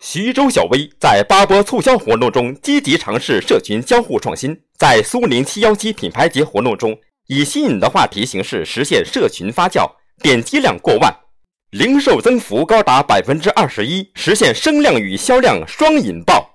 徐州小微在八波促销活动中积极尝试社群交互创新，在苏宁七幺七品牌节活动中，以新颖的话题形式实现社群发酵，点击量过万，零售增幅高达百分之二十一，实现声量与销量双引爆。